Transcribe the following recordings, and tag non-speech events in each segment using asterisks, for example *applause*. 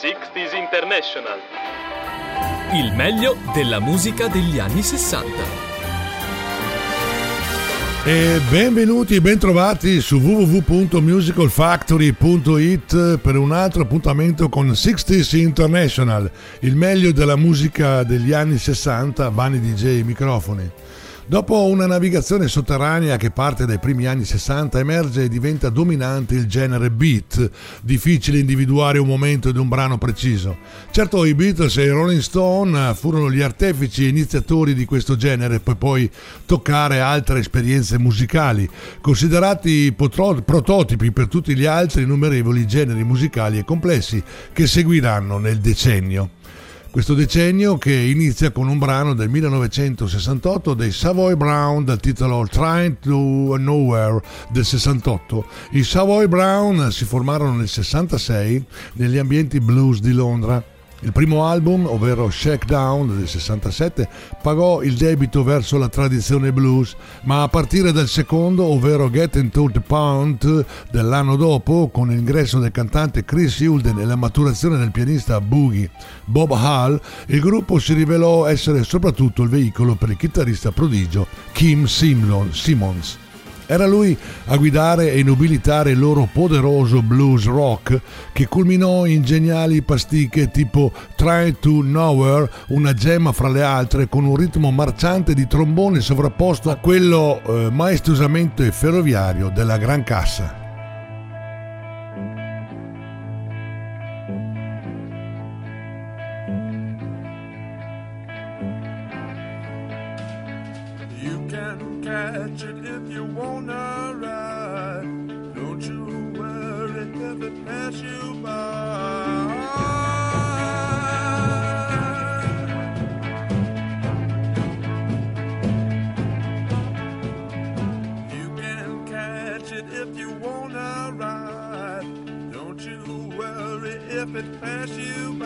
60s International. Il meglio della musica degli anni 60. E benvenuti e bentrovati su www.musicalfactory.it per un altro appuntamento con 60s International, il meglio della musica degli anni 60, Bani DJ e microfoni. Dopo una navigazione sotterranea che parte dai primi anni 60 emerge e diventa dominante il genere beat, difficile individuare un momento ed un brano preciso. Certo i Beatles e i Rolling Stone furono gli artefici e iniziatori di questo genere per poi toccare altre esperienze musicali, considerati potro- prototipi per tutti gli altri innumerevoli generi musicali e complessi che seguiranno nel decennio questo decennio che inizia con un brano del 1968 dei Savoy Brown dal titolo Trying to Nowhere del 68. I Savoy Brown si formarono nel 66 negli ambienti blues di Londra il primo album, ovvero Shakedown del 67, pagò il debito verso la tradizione blues, ma a partire dal secondo, ovvero Getting to the Pound dell'anno dopo, con l'ingresso del cantante Chris Hulden e la maturazione del pianista boogie Bob Hall, il gruppo si rivelò essere soprattutto il veicolo per il chitarrista prodigio Kim Simmons. Era lui a guidare e nobilitare il loro poderoso blues rock che culminò in geniali pasticche tipo Try to Nowhere, una gemma fra le altre con un ritmo marciante di trombone sovrapposto a quello eh, maestosamente ferroviario della Gran Cassa. can catch it if you wanna ride. Don't you worry if it pass you by. You can catch it if you wanna ride. Don't you worry if it pass you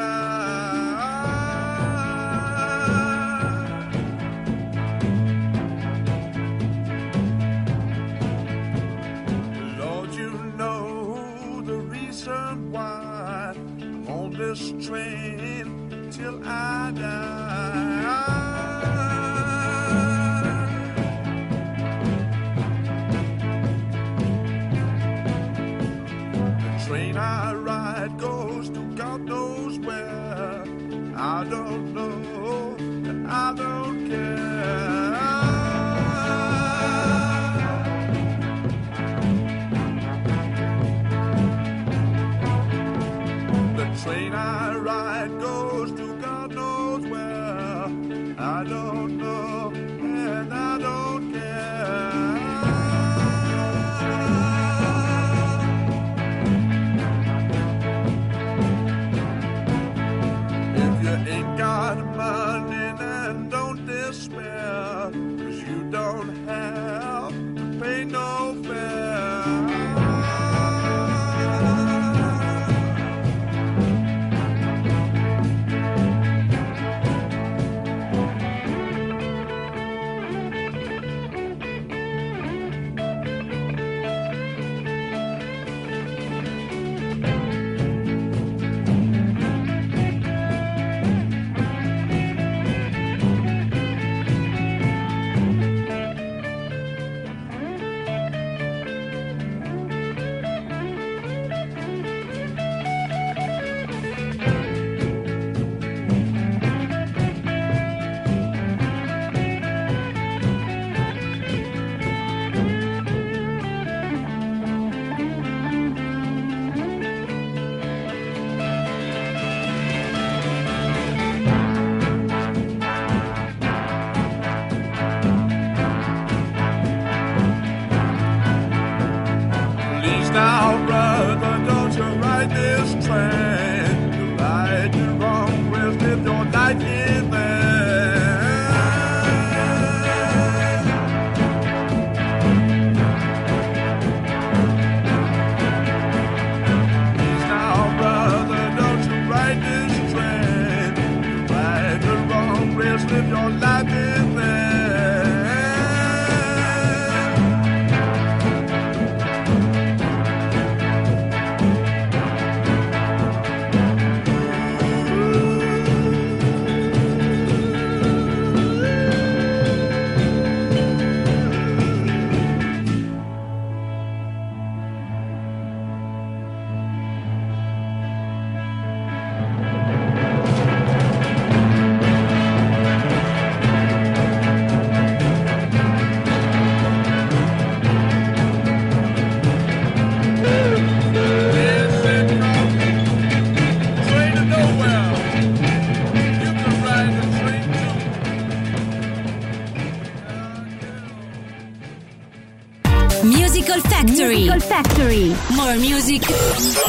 Factory. More music,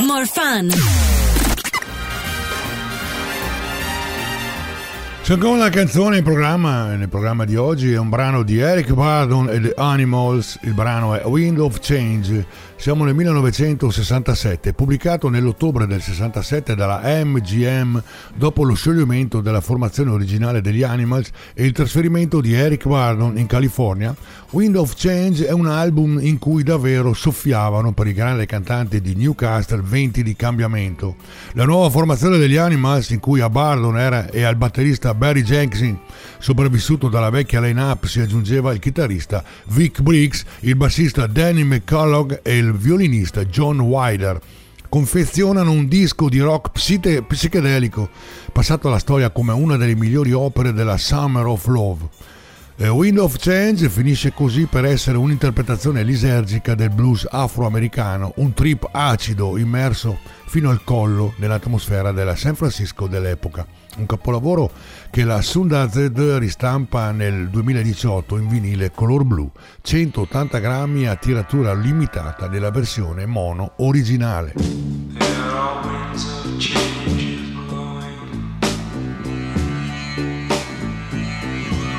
more fun. Seconda canzone in programma, nel programma di oggi è un brano di Eric Bardon e The Animals, il brano è Wind of Change, siamo nel 1967, pubblicato nell'ottobre del 67 dalla MGM dopo lo scioglimento della formazione originale degli Animals e il trasferimento di Eric Bardon in California. Wind of Change è un album in cui davvero soffiavano per i grandi cantanti di Newcastle venti di cambiamento. La nuova formazione degli Animals in cui a Bardon era e al batterista Barry Jenkins, sopravvissuto dalla vecchia line-up, si aggiungeva il chitarrista Vic Briggs, il bassista Danny McCullough e il violinista John Wilder. Confezionano un disco di rock psite- psichedelico, passato alla storia come una delle migliori opere della Summer of Love. Eh, Wind of Change finisce così per essere un'interpretazione lisergica del blues afroamericano, un trip acido immerso fino al collo nell'atmosfera della San Francisco dell'epoca. Un capolavoro che la Sundazed ristampa nel 2018 in vinile color blu, 180 grammi a tiratura limitata nella versione mono originale.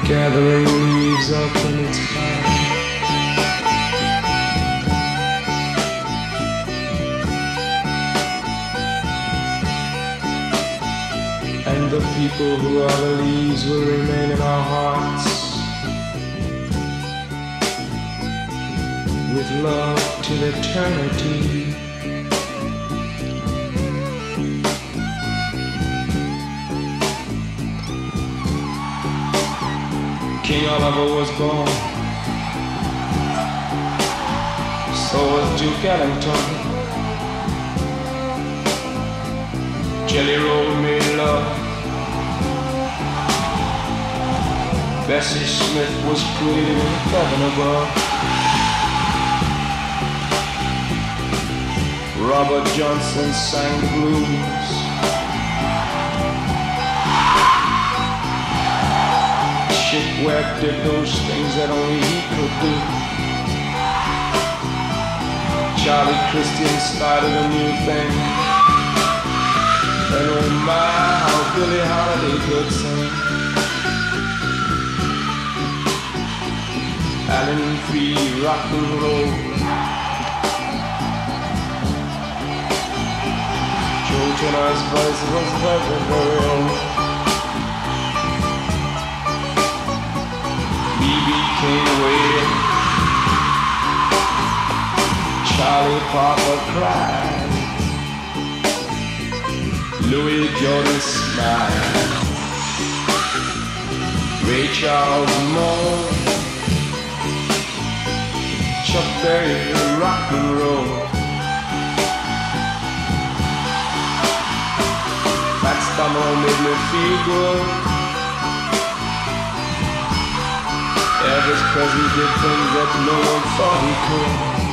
gathering leaves up in its And the people who are the leaves will remain in our hearts with love till eternity. King Oliver was born. So was Duke Ellington. Jelly Roll made love. Bessie Smith was in heaven above. Robert Johnson sang blues. Webb did those things that only he could do. Charlie Christian started a new thing. And oh my, how Billie Holiday could sing. Alan Free, rock and roll. Joe Turner's voice was very, very old. King. Charlie Parker cried. Louis Jordan smiled. Ray Charles moaned. Chuck Berry rock and roll. Fats Domino made me feel good. Elvis Presley did things that no one thought he could.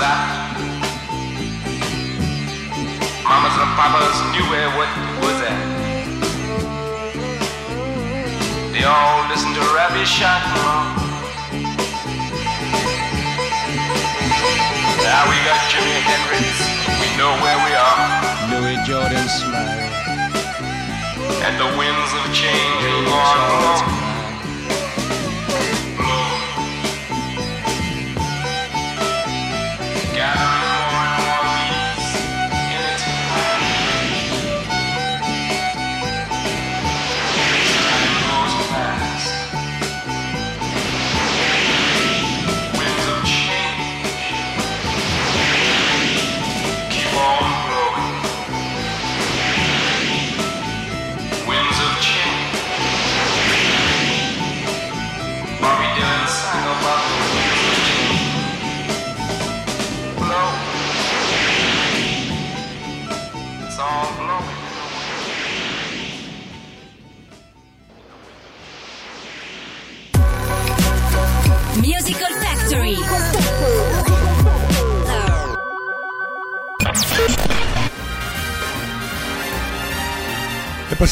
Zappa Mamas and papas knew where what was at. They all listen to Ravi Shankar. Now we got Jimi Hendrix. We know where we are. Louis Jordan smile. And the winds of change are gone. Yeah.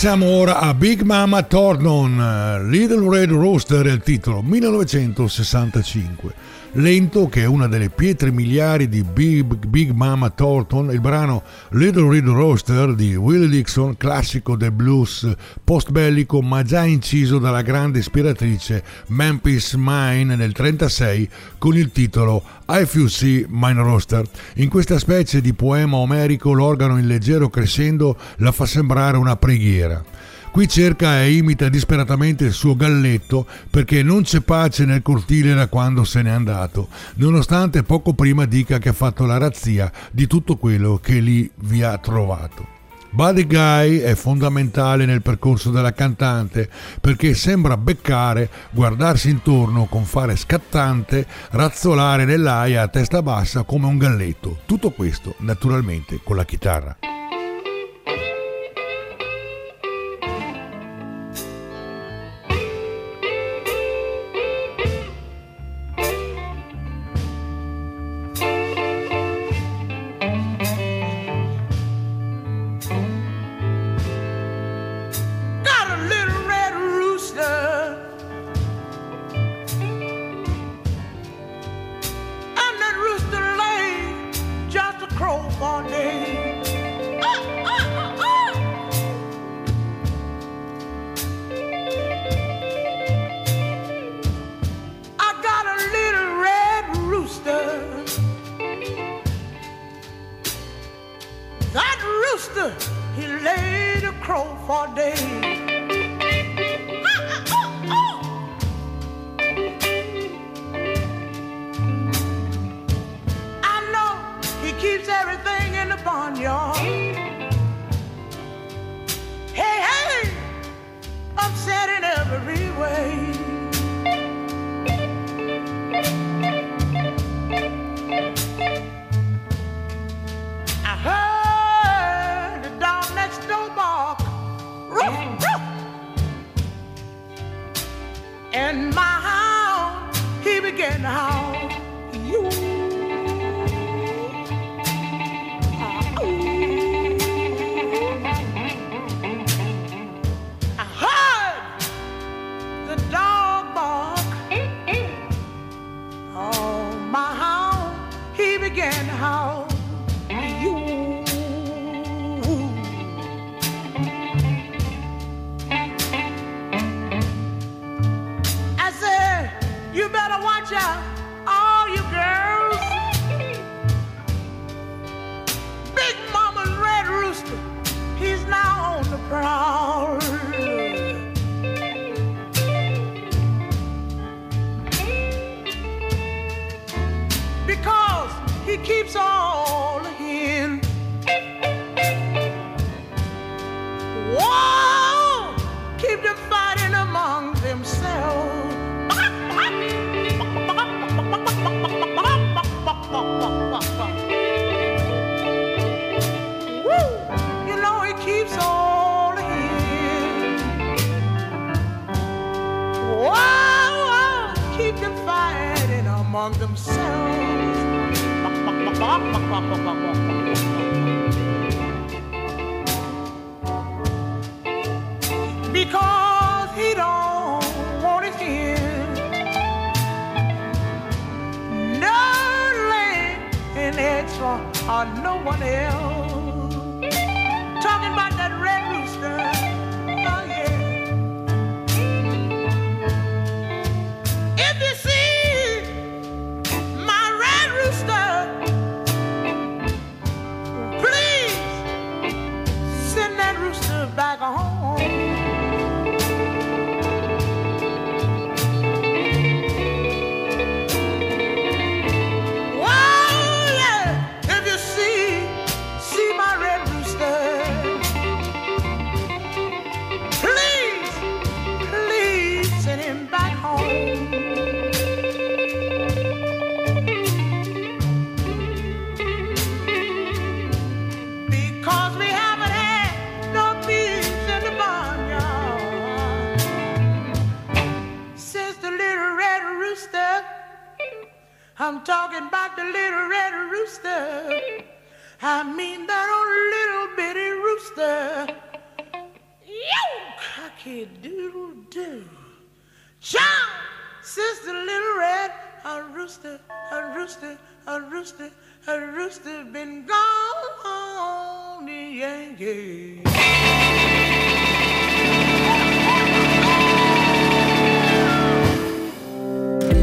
Passiamo ora a Big Mama Thornton, Little Red Rooster è il titolo, 1965 lento che è una delle pietre miliari di Big, Big Mama Thornton, il brano Little Red Roaster di Willie Dixon, classico del blues post-bellico ma già inciso dalla grande ispiratrice Memphis Mine nel 1936 con il titolo I Feel See Mine Roaster. In questa specie di poema omerico l'organo in leggero crescendo la fa sembrare una preghiera. Qui cerca e imita disperatamente il suo galletto perché non c'è pace nel cortile da quando se n'è andato, nonostante poco prima dica che ha fatto la razzia di tutto quello che lì vi ha trovato. Buddy Guy è fondamentale nel percorso della cantante perché sembra beccare, guardarsi intorno con fare scattante, razzolare nell'aia a testa bassa come un galletto. Tutto questo naturalmente con la chitarra. keeps everything in the barnyard. Hey, hey, upset in every way. I heard the dog next door bark. And my hound, he began to howl. because he don't want it here. No lady, and it's on uh, no one else. I'm talking about the little red rooster. I mean that old little bitty rooster. You cocky doodle doo. Jump, sister little red. A rooster, a rooster, a rooster, a rooster been gone. Yeah, yeah.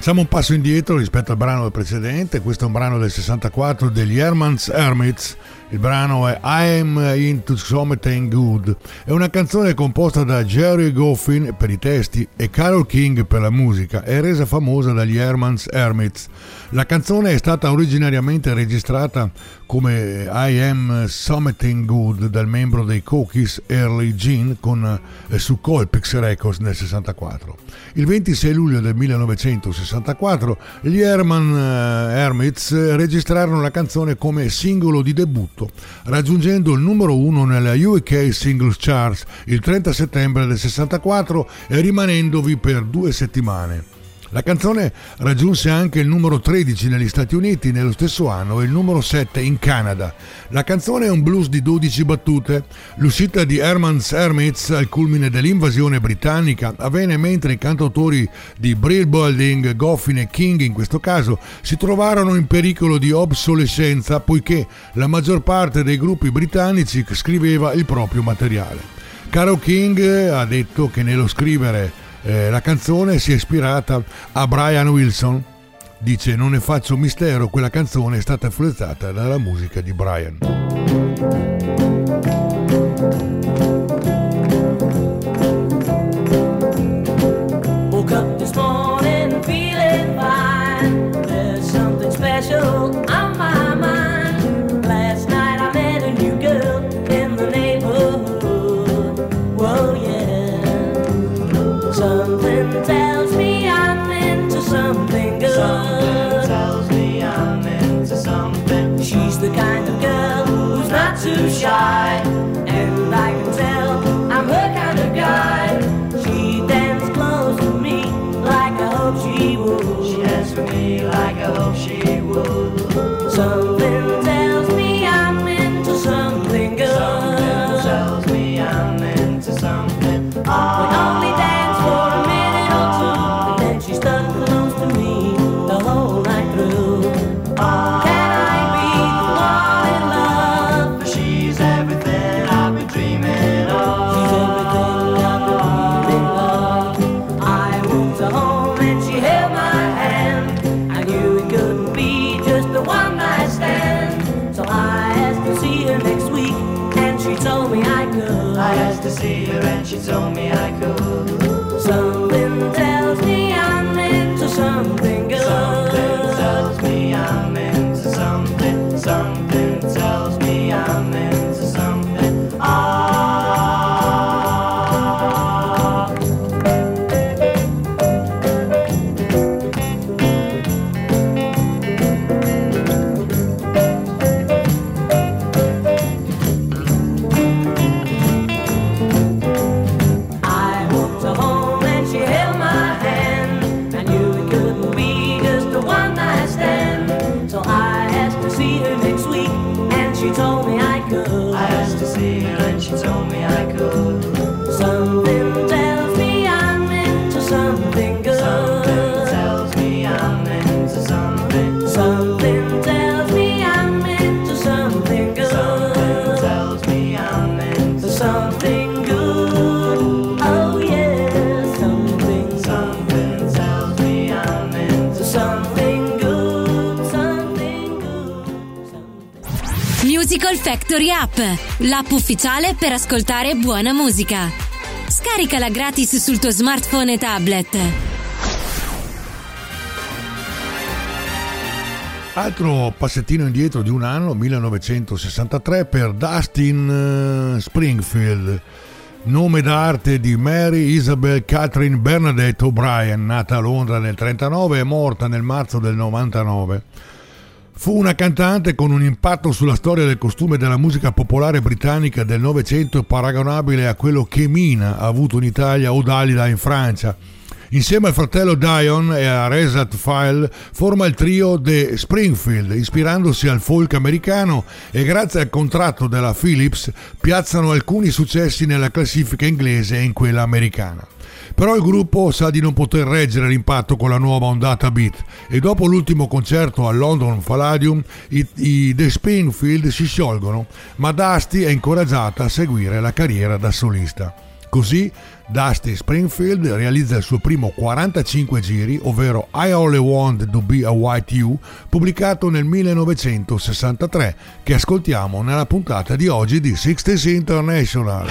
Facciamo un passo indietro rispetto al brano precedente, questo è un brano del 64 degli Hermans Hermits, il brano è I'm Into Something Good, è una canzone composta da Jerry Goffin per i testi e Carol King per la musica e resa famosa dagli Hermans Hermits. La canzone è stata originariamente registrata come I Am Something Good dal membro dei Cookies Early Jean con, eh, su Colpix Records nel 64. Il 26 luglio del 1964 gli Herman eh, Hermits registrarono la canzone come singolo di debutto, raggiungendo il numero 1 nella UK Singles Charts il 30 settembre del 64 e rimanendovi per due settimane. La canzone raggiunse anche il numero 13 negli Stati Uniti nello stesso anno e il numero 7 in Canada. La canzone è un blues di 12 battute. L'uscita di Herman's Hermits al culmine dell'invasione britannica avvenne mentre i cantautori di Brill Building, Goffin e King in questo caso si trovarono in pericolo di obsolescenza poiché la maggior parte dei gruppi britannici scriveva il proprio materiale. Carol King ha detto che nello scrivere eh, la canzone si è ispirata a Brian Wilson. Dice: Non ne faccio mistero, quella canzone è stata influenzata dalla musica di Brian. Factory App, l'app ufficiale per ascoltare buona musica. Scaricala gratis sul tuo smartphone e tablet. Altro passettino indietro di un anno, 1963, per Dustin eh, Springfield, nome d'arte di Mary Isabel Catherine Bernadette O'Brien, nata a Londra nel 1939 e morta nel marzo del 99. Fu una cantante con un impatto sulla storia del costume della musica popolare britannica del Novecento paragonabile a quello che Mina ha avuto in Italia o Dalida in Francia Insieme al fratello Dion e a Resat File forma il trio The Springfield, ispirandosi al folk americano e grazie al contratto della Philips piazzano alcuni successi nella classifica inglese e in quella americana. Però il gruppo sa di non poter reggere l'impatto con la nuova ondata beat e dopo l'ultimo concerto al London Palladium i, i The Springfield si sciolgono, ma Dusty è incoraggiata a seguire la carriera da solista. Così Dusty Springfield realizza il suo primo 45 giri, ovvero I Only Want to Be a White You, pubblicato nel 1963, che ascoltiamo nella puntata di oggi di 60s International.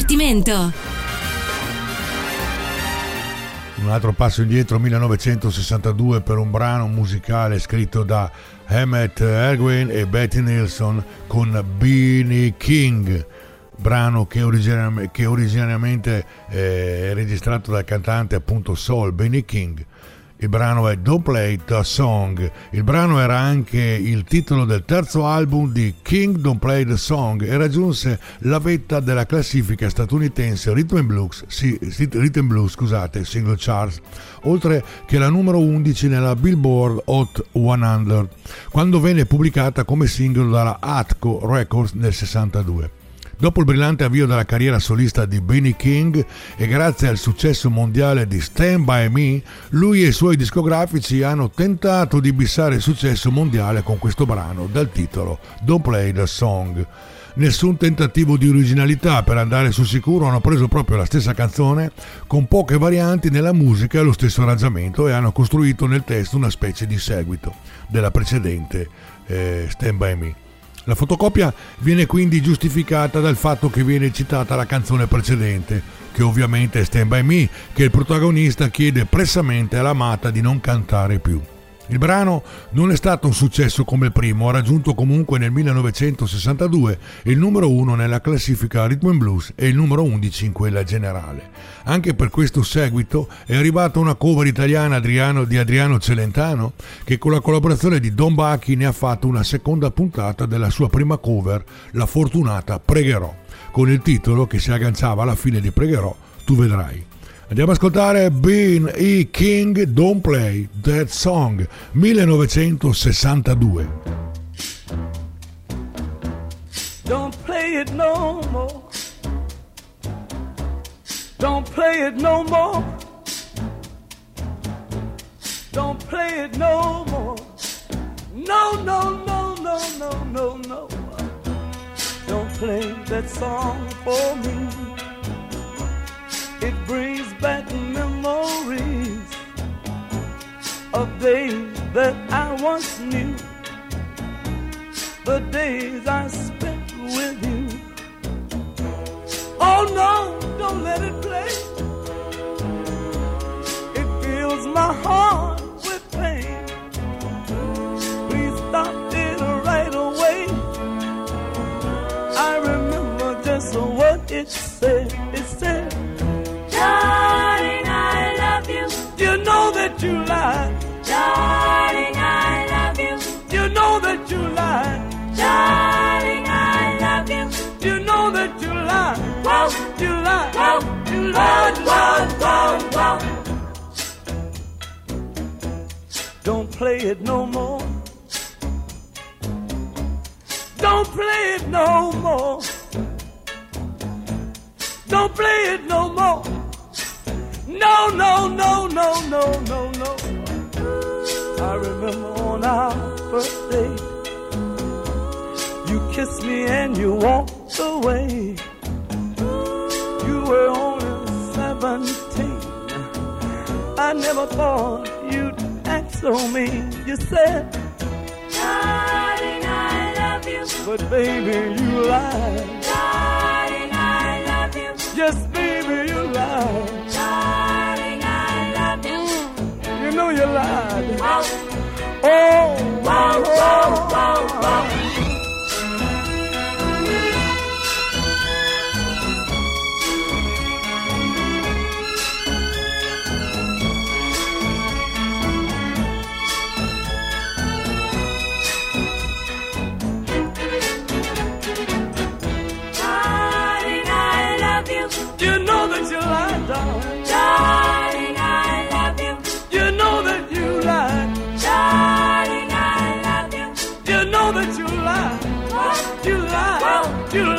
Divertimento. Un altro passo indietro, 1962, per un brano musicale scritto da Emmett Erwin e Betty Nilsson con Beanie King brano che, originariamente, che originariamente eh, è registrato dal cantante appunto Soul Benny King il brano è Don't Play the Song. Il brano era anche il titolo del terzo album di King Don't Play the Song e raggiunse la vetta della classifica statunitense Rhythm Blues, sì, Rhythm Blues scusate, single charts, oltre che la numero 11 nella Billboard Hot 100, quando venne pubblicata come singolo dalla Atco Records nel 62. Dopo il brillante avvio della carriera solista di Benny King e grazie al successo mondiale di Stand By Me, lui e i suoi discografici hanno tentato di bissare il successo mondiale con questo brano dal titolo Don't Play the Song. Nessun tentativo di originalità per andare sul sicuro hanno preso proprio la stessa canzone con poche varianti nella musica e lo stesso arrangiamento e hanno costruito nel testo una specie di seguito della precedente eh, Stand By Me. La fotocopia viene quindi giustificata dal fatto che viene citata la canzone precedente, che ovviamente è Stand By Me, che il protagonista chiede pressamente all'amata di non cantare più. Il brano non è stato un successo come il primo, ha raggiunto comunque nel 1962 il numero 1 nella classifica Rhythm Blues e il numero 11 in quella generale. Anche per questo seguito è arrivata una cover italiana Adriano, di Adriano Celentano che con la collaborazione di Don Bacchi ne ha fatto una seconda puntata della sua prima cover, La fortunata Pregherò, con il titolo che si agganciava alla fine di Pregherò, tu vedrai. Andiamo ad ascoltare Bean E. King Don't Play That Song 1962. Don't play it no more. Don't play it no more. Don't play it no more. No, no, no, no, no, no, no. Don't play that song for me. It brings back memories of days that I once knew. The days I spent with you. Oh no, don't let it play. It fills my heart with pain. Please stop it right away. I remember just what it said. It said, Darling, I love you. You know that you lied. Darling, I love you. You know that you lied. Darling, I love you. You know that you lied. Whoa, You lied. whoa, You lied. whoa, whoa, whoa. Don't play it no more. Don't play it no more. Don't play it no more. No, no, no, no, no, no, no. I remember on our first date, you kissed me and you walked away. You were only seventeen. I never thought you'd act so mean. You said, Darling, I love you. but baby, you lied. Darling, I love you. Yes, baby, you lied. Darling. Hallelujah, Lord. Oh, wow, wow, wow, oh.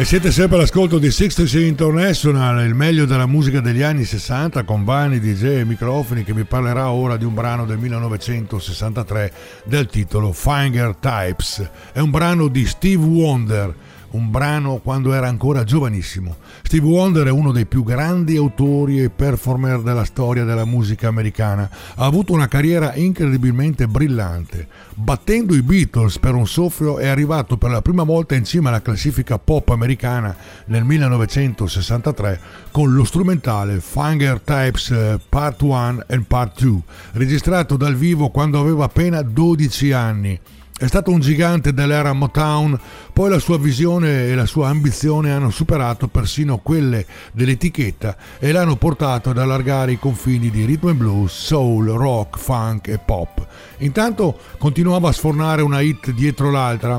E siete sempre all'ascolto di 60 International, il meglio della musica degli anni 60 con Vani, DJ e microfoni che mi parlerà ora di un brano del 1963 del titolo Finger Types. È un brano di Steve Wonder, un brano quando era ancora giovanissimo. Steve Wonder è uno dei più grandi autori e performer della storia della musica americana. Ha avuto una carriera incredibilmente brillante. Battendo i Beatles per un soffio è arrivato per la prima volta in cima alla classifica pop americana nel 1963 con lo strumentale Finger Types eh, Part 1 and Part 2, registrato dal vivo quando aveva appena 12 anni. È stato un gigante dell'era Motown, poi la sua visione e la sua ambizione hanno superato persino quelle dell'etichetta e l'hanno portato ad allargare i confini di rhythm and blues, soul, rock, funk e pop. Intanto continuava a sfornare una hit dietro l'altra.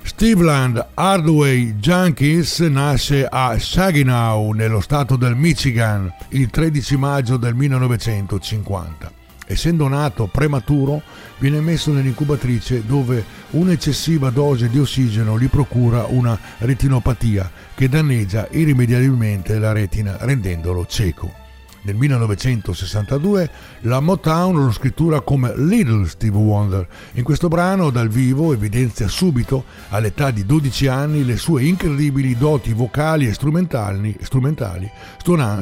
Steveland Hardway Jenkins nasce a Saginaw, nello stato del Michigan, il 13 maggio del 1950. Essendo nato prematuro, viene messo nell'incubatrice dove un'eccessiva dose di ossigeno gli procura una retinopatia che danneggia irrimediabilmente la retina rendendolo cieco. Nel 1962 la Motown lo scrittura come Little Steve Wonder. In questo brano dal vivo evidenzia subito, all'età di 12 anni, le sue incredibili doti vocali e strumentali, strumentali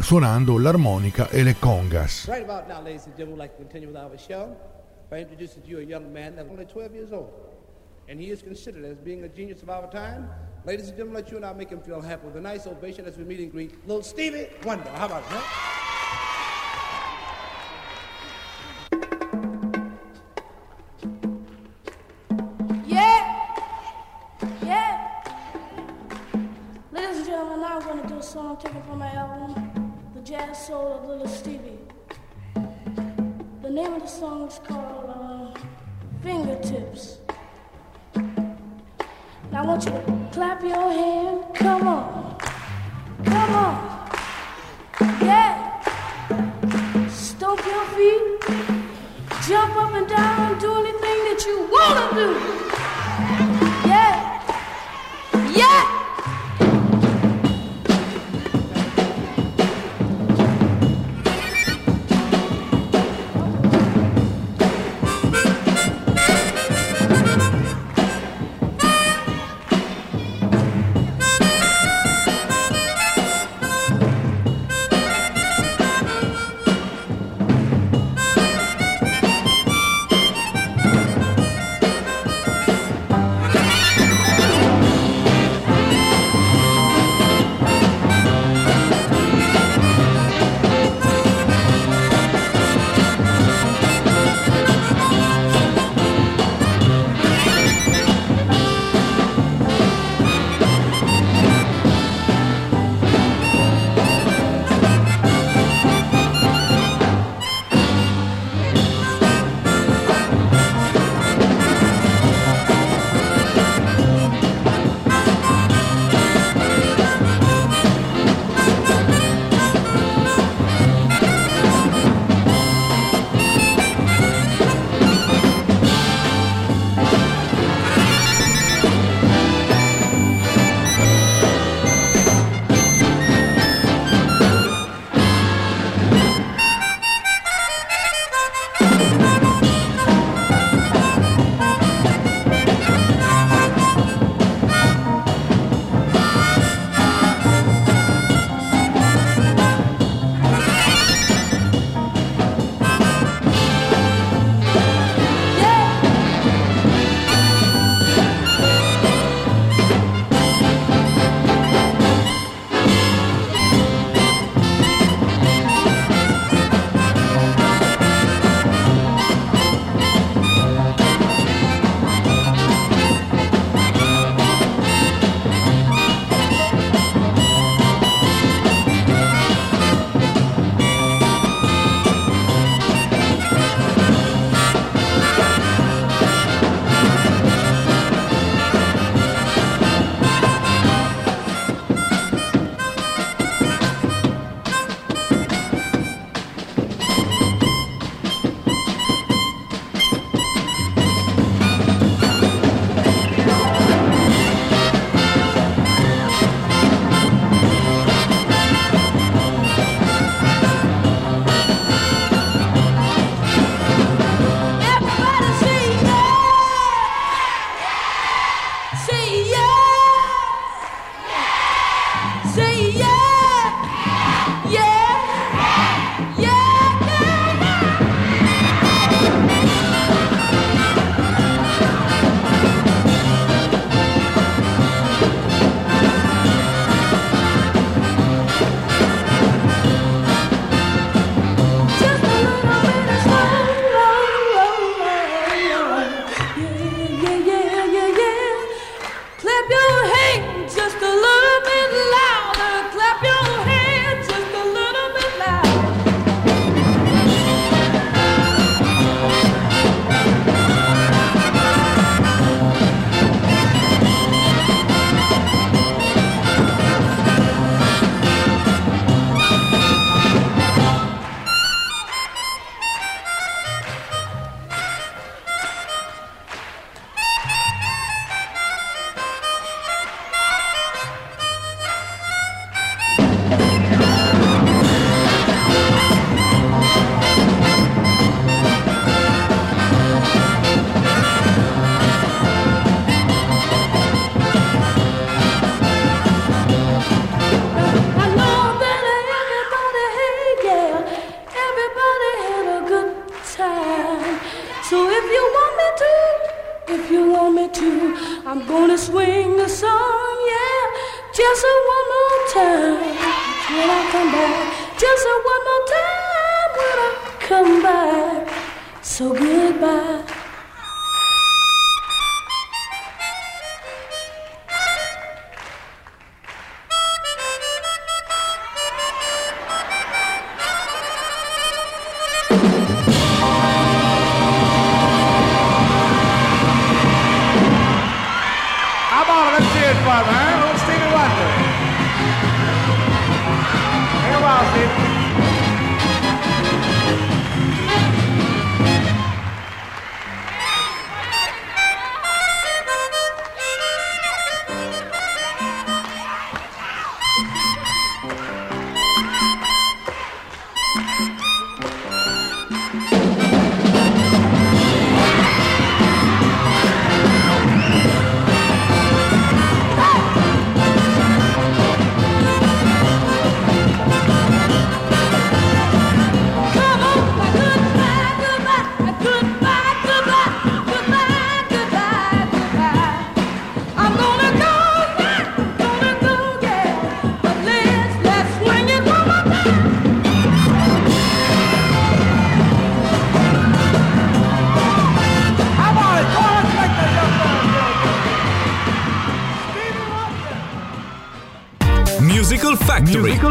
suonando l'armonica e le congas. Right about now, ladies and gentlemen, we'd like to continue with our show by introducing to you a young man that's only 12 years old. And he is considered as being a genius of our time. Ladies and gentlemen, let you and I make him feel happy with a nice ovation as we meet and greet little Stevie Wonder. How about it,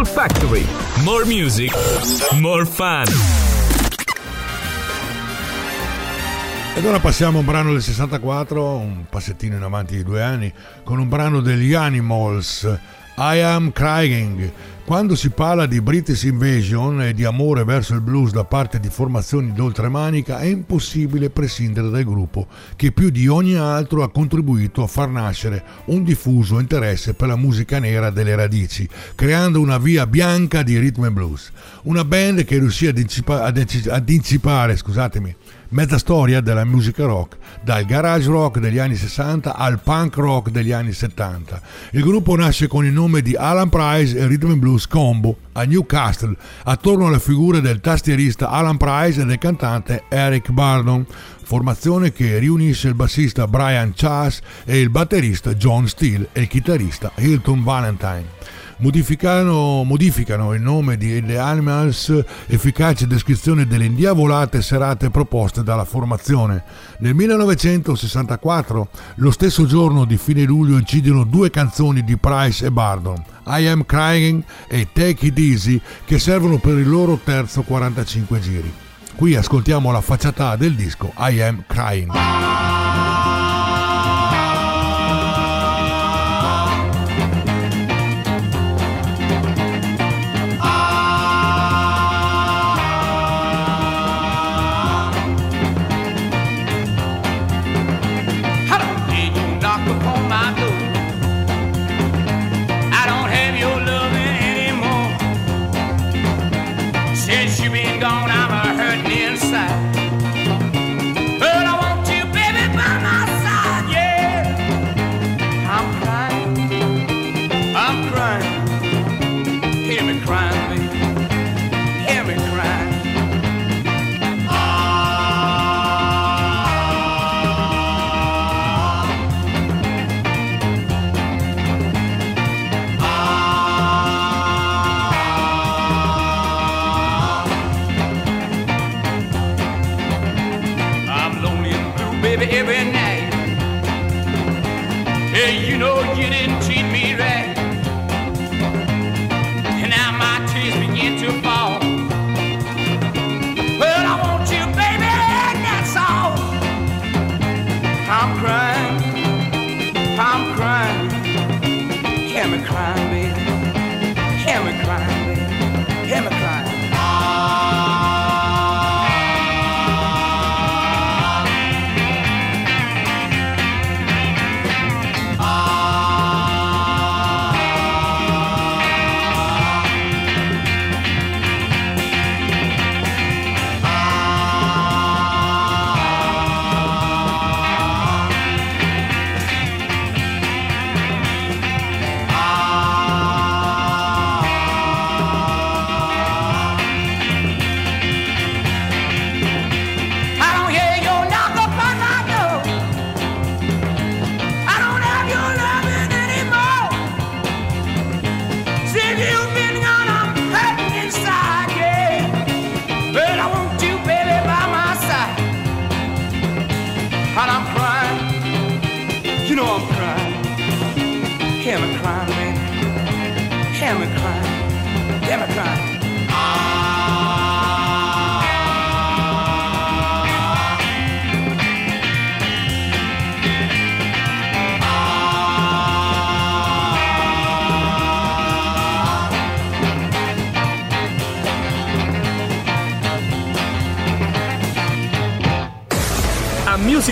Factory. Musical Factory. More music, more fun. Ed ora passiamo a un brano del 64, un passettino in avanti di due anni, con un brano degli Animals, I Am Crying. Quando si parla di British Invasion e di amore verso il blues da parte di formazioni d'oltremanica, è impossibile prescindere dal gruppo che più di ogni altro ha contribuito a far nascere un diffuso interesse per la musica nera delle radici, creando una via bianca di rhythm and blues. Una band che riuscì ad, incipa- ad ad incipare, scusatemi, mezza storia della musica rock, dal garage rock degli anni 60 al punk rock degli anni 70. Il gruppo nasce con il nome di Alan Price e Rhythm Blues Combo a Newcastle, attorno alla figura del tastierista Alan Price e del cantante Eric Bardon, formazione che riunisce il bassista Brian Chas e il batterista John Steele e il chitarrista Hilton Valentine modificano, il nome di The Animals, efficace descrizione delle indiavolate serate proposte dalla formazione. Nel 1964, lo stesso giorno di fine luglio, incidono due canzoni di Price e Bardon, I Am Crying e Take It Easy, che servono per il loro terzo 45 giri. Qui ascoltiamo la facciata del disco I Am Crying.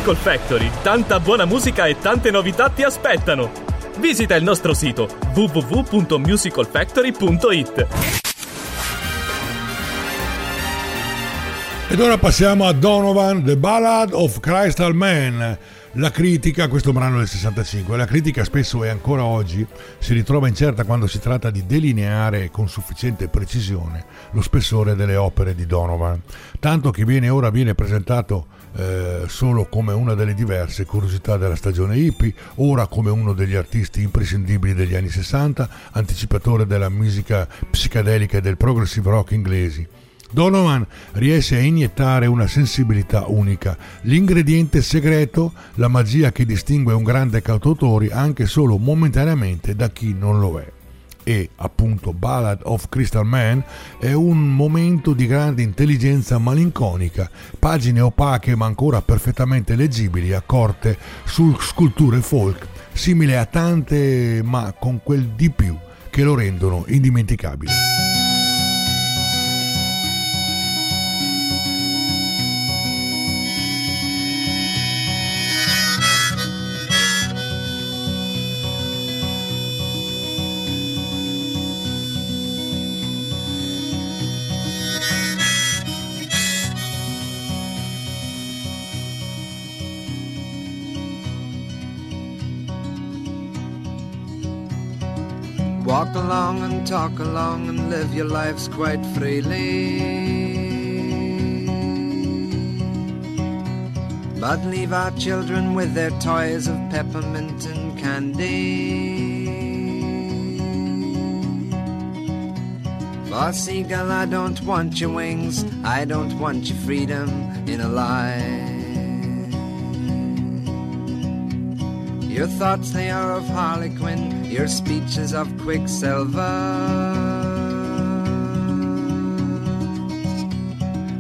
Musical Factory, tanta buona musica e tante novità ti aspettano. Visita il nostro sito www.musicalfactory.it. Ed ora passiamo a Donovan, The Ballad of Crystal Man. La critica, questo brano del 65, la critica spesso e ancora oggi si ritrova incerta quando si tratta di delineare con sufficiente precisione lo spessore delle opere di Donovan, tanto che viene ora viene presentato eh, solo come una delle diverse curiosità della stagione hippie, ora come uno degli artisti imprescindibili degli anni 60, anticipatore della musica psichedelica e del progressive rock inglesi. Donovan riesce a iniettare una sensibilità unica, l'ingrediente segreto, la magia che distingue un grande cantautore anche solo momentaneamente da chi non lo è. E appunto Ballad of Crystal Man è un momento di grande intelligenza malinconica, pagine opache ma ancora perfettamente leggibili, accorte su sculture folk, simile a tante ma con quel di più che lo rendono indimenticabile. Walk along and talk along and live your lives quite freely. But leave our children with their toys of peppermint and candy. For seagull, I don't want your wings, I don't want your freedom in a lie. Your thoughts they are of Harlequin, your speech is of Quicksilver.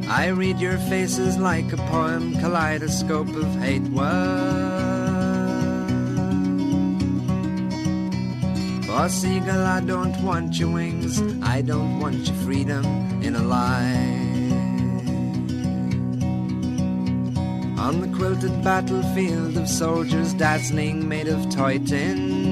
I read your faces like a poem, kaleidoscope of hate words. For seagull, I don't want your wings, I don't want your freedom in a lie. Quilted battlefield of soldiers dazzling made of toy tin.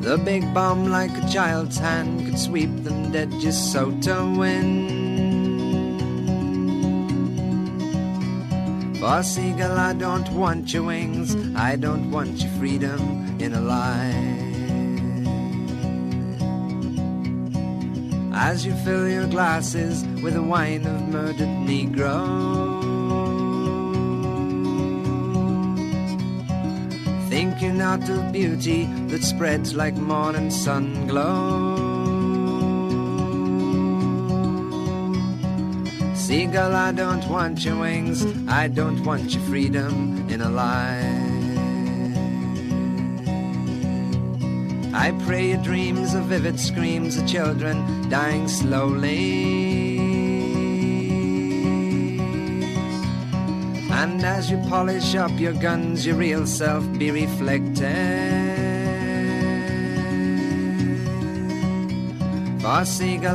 The big bomb like a child's hand could sweep them dead just so to win. For seagull, I don't want your wings, I don't want your freedom in a lie. As you fill your glasses with the wine of murdered Negro. Thinking not of beauty that spreads like morning sun glow. Seagull, I don't want your wings, I don't want your freedom in a lie. I pray your dreams of vivid screams of children dying slowly. And as you polish up your guns, your real self be reflected. For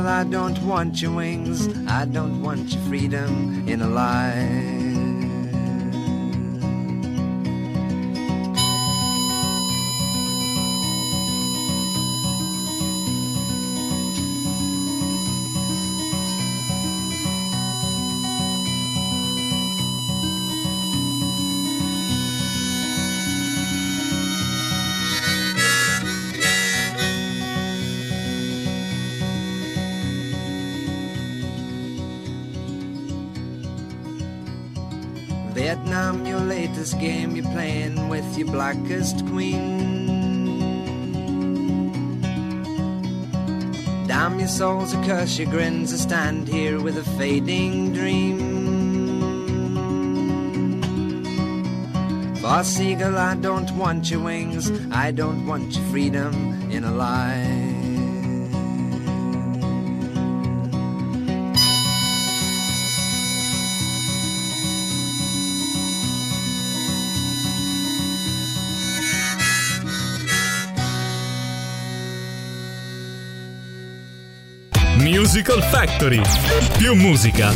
I don't want your wings, I don't want your freedom in a lie. this game you're playing with your blackest queen. Damn your souls, a curse your grins, I stand here with a fading dream. For seagull, I don't want your wings, I don't want your freedom in a lie. Musical Factory. Più musica,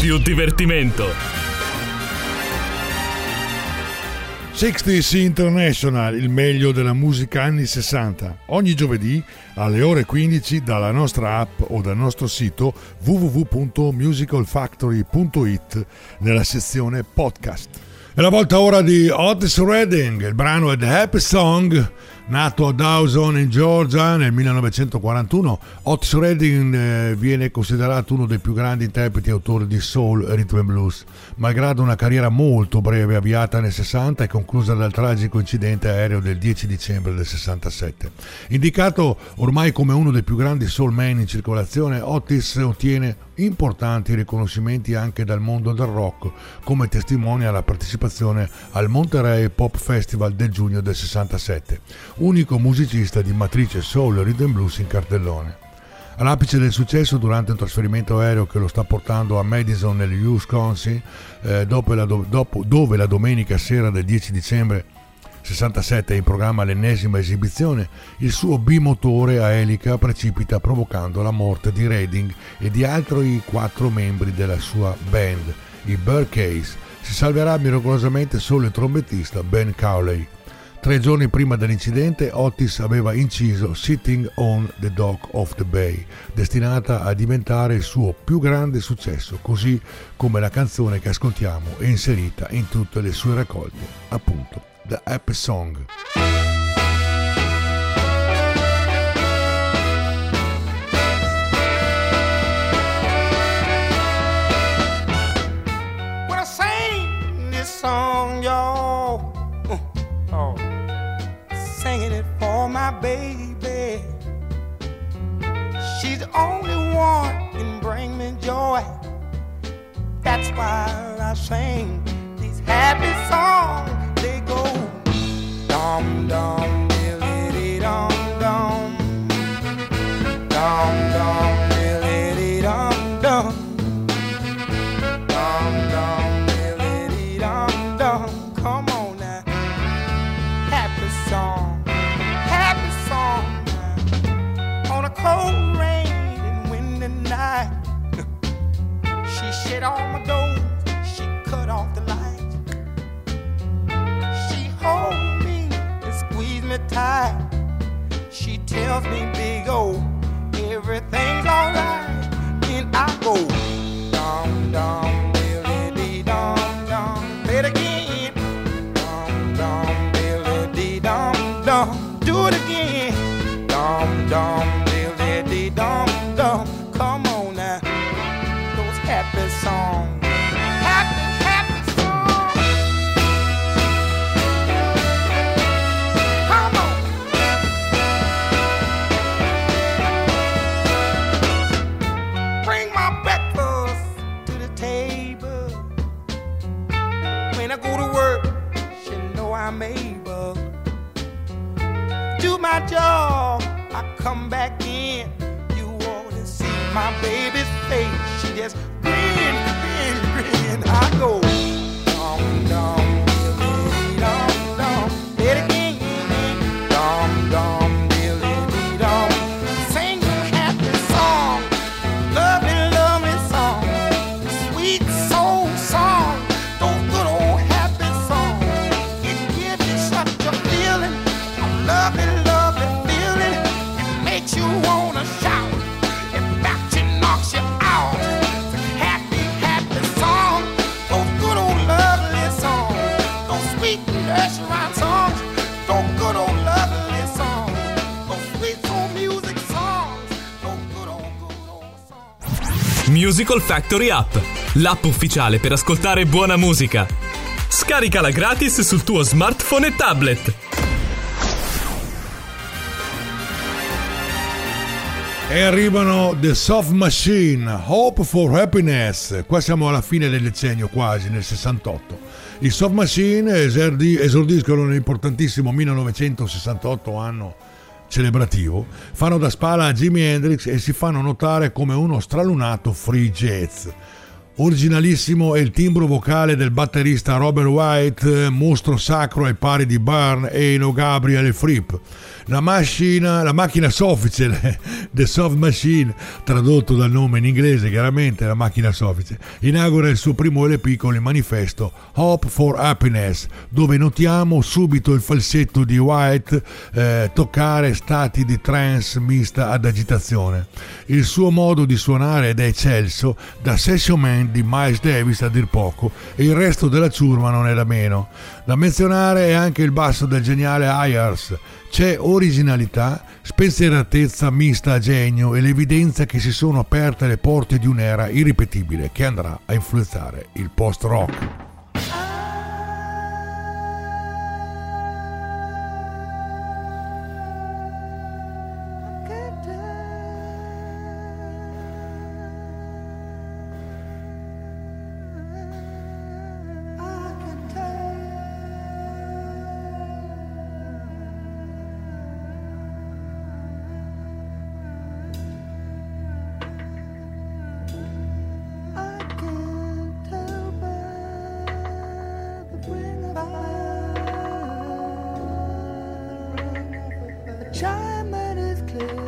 più divertimento. 60s International, il meglio della musica anni 60, ogni giovedì alle ore 15 dalla nostra app o dal nostro sito www.musicalfactory.it nella sezione podcast. È la volta ora di Otis Redding, il brano è The Happy Song, nato a Dawson in Georgia nel 1941. Otis Redding eh, viene considerato uno dei più grandi interpreti e autori di soul e rhythm and blues, malgrado una carriera molto breve avviata nel 60 e conclusa dal tragico incidente aereo del 10 dicembre del 67. Indicato ormai come uno dei più grandi soul man in circolazione, Otis ottiene importanti riconoscimenti anche dal mondo del rock, come testimonia la partecipazione al Monterey Pop Festival del giugno del 67, unico musicista di matrice soul rhythm blues in cartellone. All'apice del successo durante un trasferimento aereo che lo sta portando a Madison nel Wisconsin, eh, dopo la do- dopo- dove la domenica sera del 10 dicembre 67 è in programma l'ennesima esibizione, il suo bimotore a elica precipita provocando la morte di Redding e di altri quattro membri della sua band, i Burcase. Si salverà miracolosamente solo il trombettista Ben Cowley. Tre giorni prima dell'incidente Otis aveva inciso Sitting on the Dock of the Bay, destinata a diventare il suo più grande successo, così come la canzone che ascoltiamo è inserita in tutte le sue raccolte, appunto The Happy Song. My baby. She's the only one can bring me joy. That's why I sing these happy songs. They go dum dum dum dum dum dum Shut all my doors. She cut off the lights. She hold me and squeeze me tight. She tells me, big O, everything's alright. Then I go dum dum Musical Factory App, l'app ufficiale per ascoltare buona musica. Scaricala gratis sul tuo smartphone e tablet. E arrivano The Soft Machine, Hope for Happiness. Qua siamo alla fine del decennio quasi, nel 68. I Soft Machine esordi- esordiscono nell'importantissimo 1968 anno celebrativo, fanno da spalla a Jimi Hendrix e si fanno notare come uno stralunato free jazz. Originalissimo è il timbro vocale del batterista Robert White, mostro sacro ai pari di Byrne, Eno, Gabriel e Fripp. La, macchina, la macchina soffice, *laughs* The Soft Machine, tradotto dal nome in inglese chiaramente, la macchina soffice, inaugura il suo primo LP con il manifesto Hope for Happiness, dove notiamo subito il falsetto di White eh, toccare stati di trance mista ad agitazione. Il suo modo di suonare ed è eccelso, da session man di Miles Davis a dir poco, e il resto della ciurma non è da meno. Da menzionare è anche il basso del geniale Ayers. C'è originalità, spensieratezza mista a genio e l'evidenza che si sono aperte le porte di un'era irripetibile che andrà a influenzare il post-rock. Chime that is clear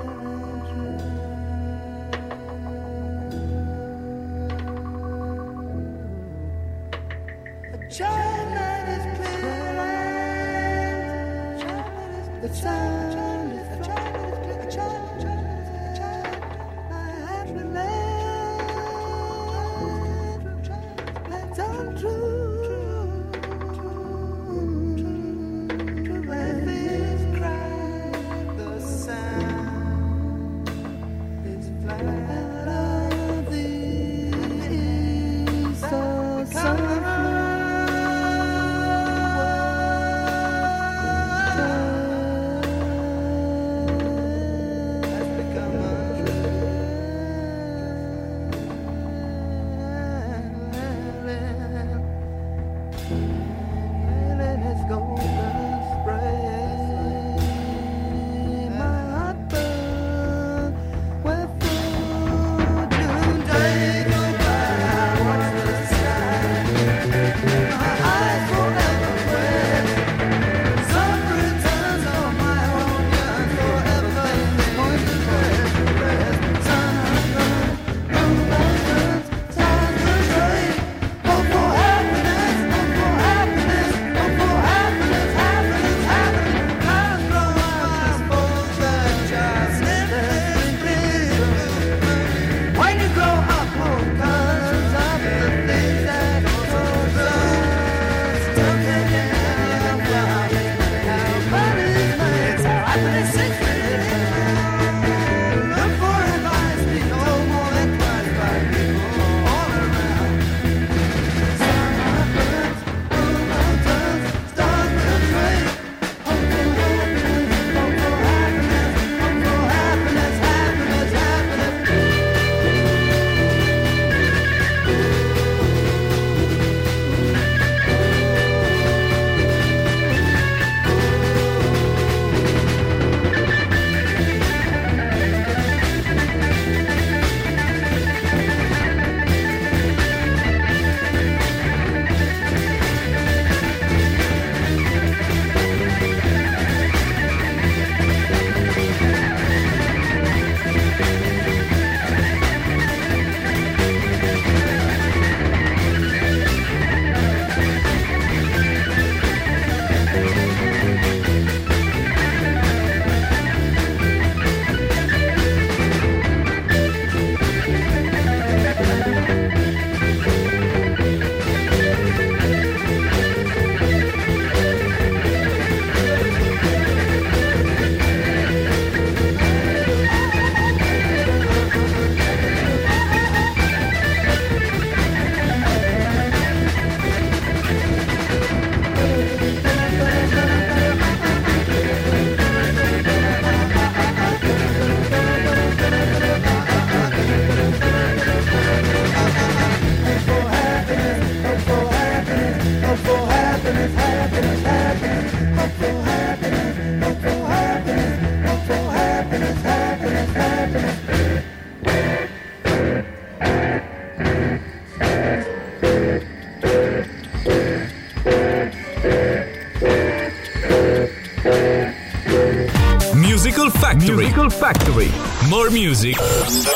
Factory. Musical Factory. More music,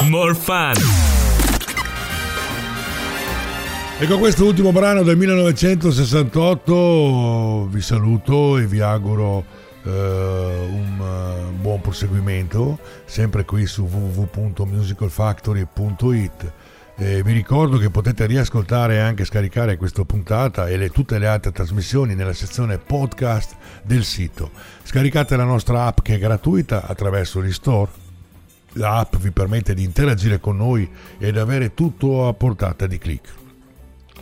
more fun. E con questo ultimo brano del 1968 vi saluto e vi auguro eh, un eh, buon proseguimento, sempre qui su www.musicalfactory.it. E vi ricordo che potete riascoltare e anche scaricare questa puntata e le- tutte le altre trasmissioni nella sezione podcast del sito. Scaricate la nostra app che è gratuita attraverso gli store. La vi permette di interagire con noi ed avere tutto a portata di clic.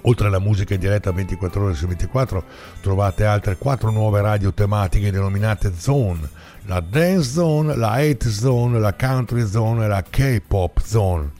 Oltre alla musica in diretta 24 ore su 24 trovate altre quattro nuove radio tematiche denominate Zone, la Dance Zone, la Hate Zone, la Country Zone e la K-Pop Zone,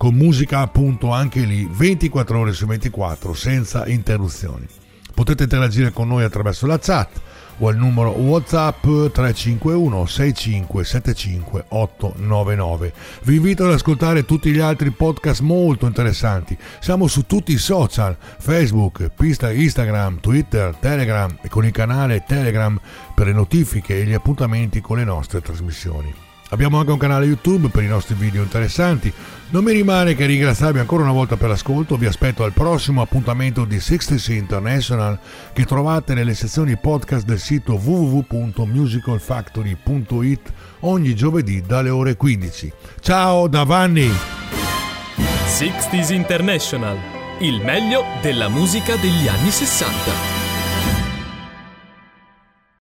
con musica appunto anche lì 24 ore su 24 senza interruzioni. Potete interagire con noi attraverso la chat o al numero WhatsApp 351 6575 899. Vi invito ad ascoltare tutti gli altri podcast molto interessanti. Siamo su tutti i social, Facebook, Instagram, Twitter, Telegram e con il canale Telegram per le notifiche e gli appuntamenti con le nostre trasmissioni. Abbiamo anche un canale YouTube per i nostri video interessanti. Non mi rimane che ringraziarvi ancora una volta per l'ascolto. Vi aspetto al prossimo appuntamento di 60 International che trovate nelle sezioni podcast del sito www.musicalfactory.it ogni giovedì dalle ore 15. Ciao da Vanni! 60s International. Il meglio della musica degli anni 60.